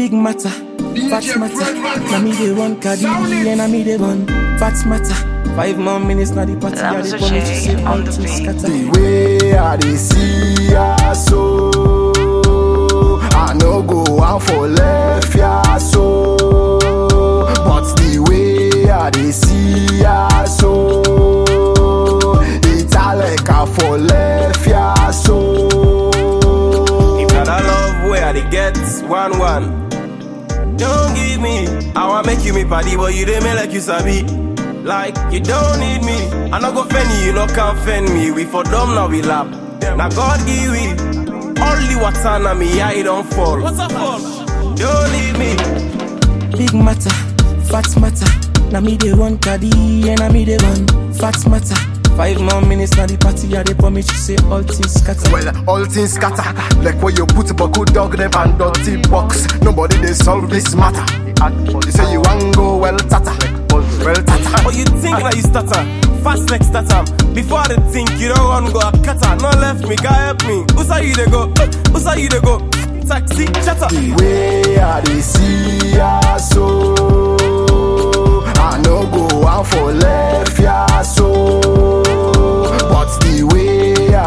Big matter, fat matter. Now me the one Cardi B and I me the one fat matter. Five more minutes now the party I Lambs dey promise to shake say on all the to beat. scatter. The way I dey see ya so I no go out for left ya so But the way I dey see ya so It's a like I for left ya so If na that love where I get one one. Don't give me, I wanna make you me party, but you dey me like you sabi. Like you don't need me, I no go fend you, you no can fend me. We for dumb now we lap. Now God give we only water na me I don't fall. What's up fall? Don't leave me. Big matter, fat matter. Now me the one Cardi and I me the one fat matter. Five more minutes now the party I dey promise to say all things scatter. Well, all things scatter Like where you put buckle dog them and dirty box Nobody they solve this matter You say you want go well tata Well tata But you think that you stutter, fast like stutter. Before I dey think, you don't want go a cutter. No left me, God help me. Who's how you dey go? Who's how you dey go? Taxi, chatter. The way I see ya so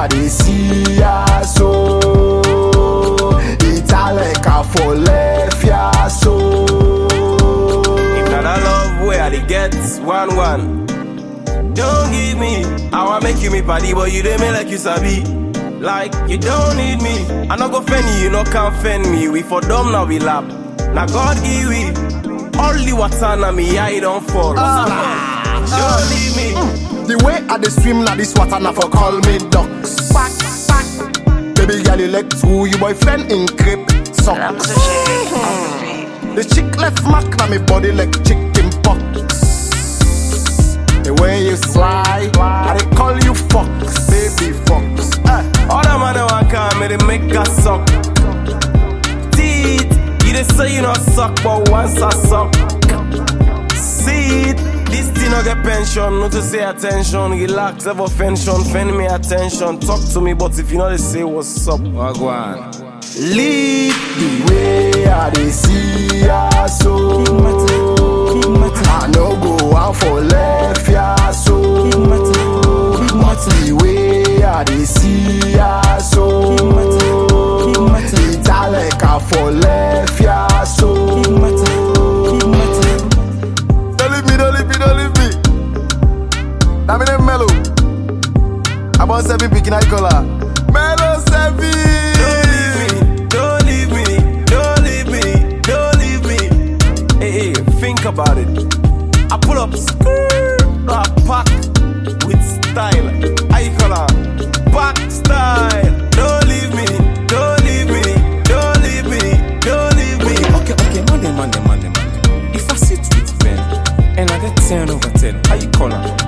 I dey see ya so It's a like I for left ya so If na that love where I dey get one one. Don't give me, I want make you me party, but you dey me like you sabi. Like you don't need me, I no go fend you, you no can fend me. We for dumb now we lap. Now God give we only water na me I don't fall. Ah. Don't leave me. Mm. The way I dey swim na this water na for call me ducks. Back, back. Baby girl, you like two, you boyfriend in crepe Lambs socks. a shake the chick left mark na me body like chicken pox. The way you slide, I dey call you fox, baby fox. Eh. Other man they want come me they make us suck. Teeth, you they say you not suck, but once I suck. See it, this thing no get pension, no to say attention. Relax, ever pension, fend me attention. Talk to me, but if you know they say what's up, wagwan. Leave. The way I dey see ya so. Big matter, big matter. I no go out for left ya so. Big matter, big But matter. the way I dey see ya so. Big matter, big matter. It's a like I for left I want seven picking I color. Mello seven. Don't leave me, don't leave me, don't leave me, don't leave me. Hey, hey, think about it. I pull up, skirt, I pack with style. I call her back style. Don't leave me, don't leave me, don't leave me, don't leave me. Okay, okay, Monday, Monday, Monday, Monday. If I sit with Ben and I get 10 over 10, how you call her?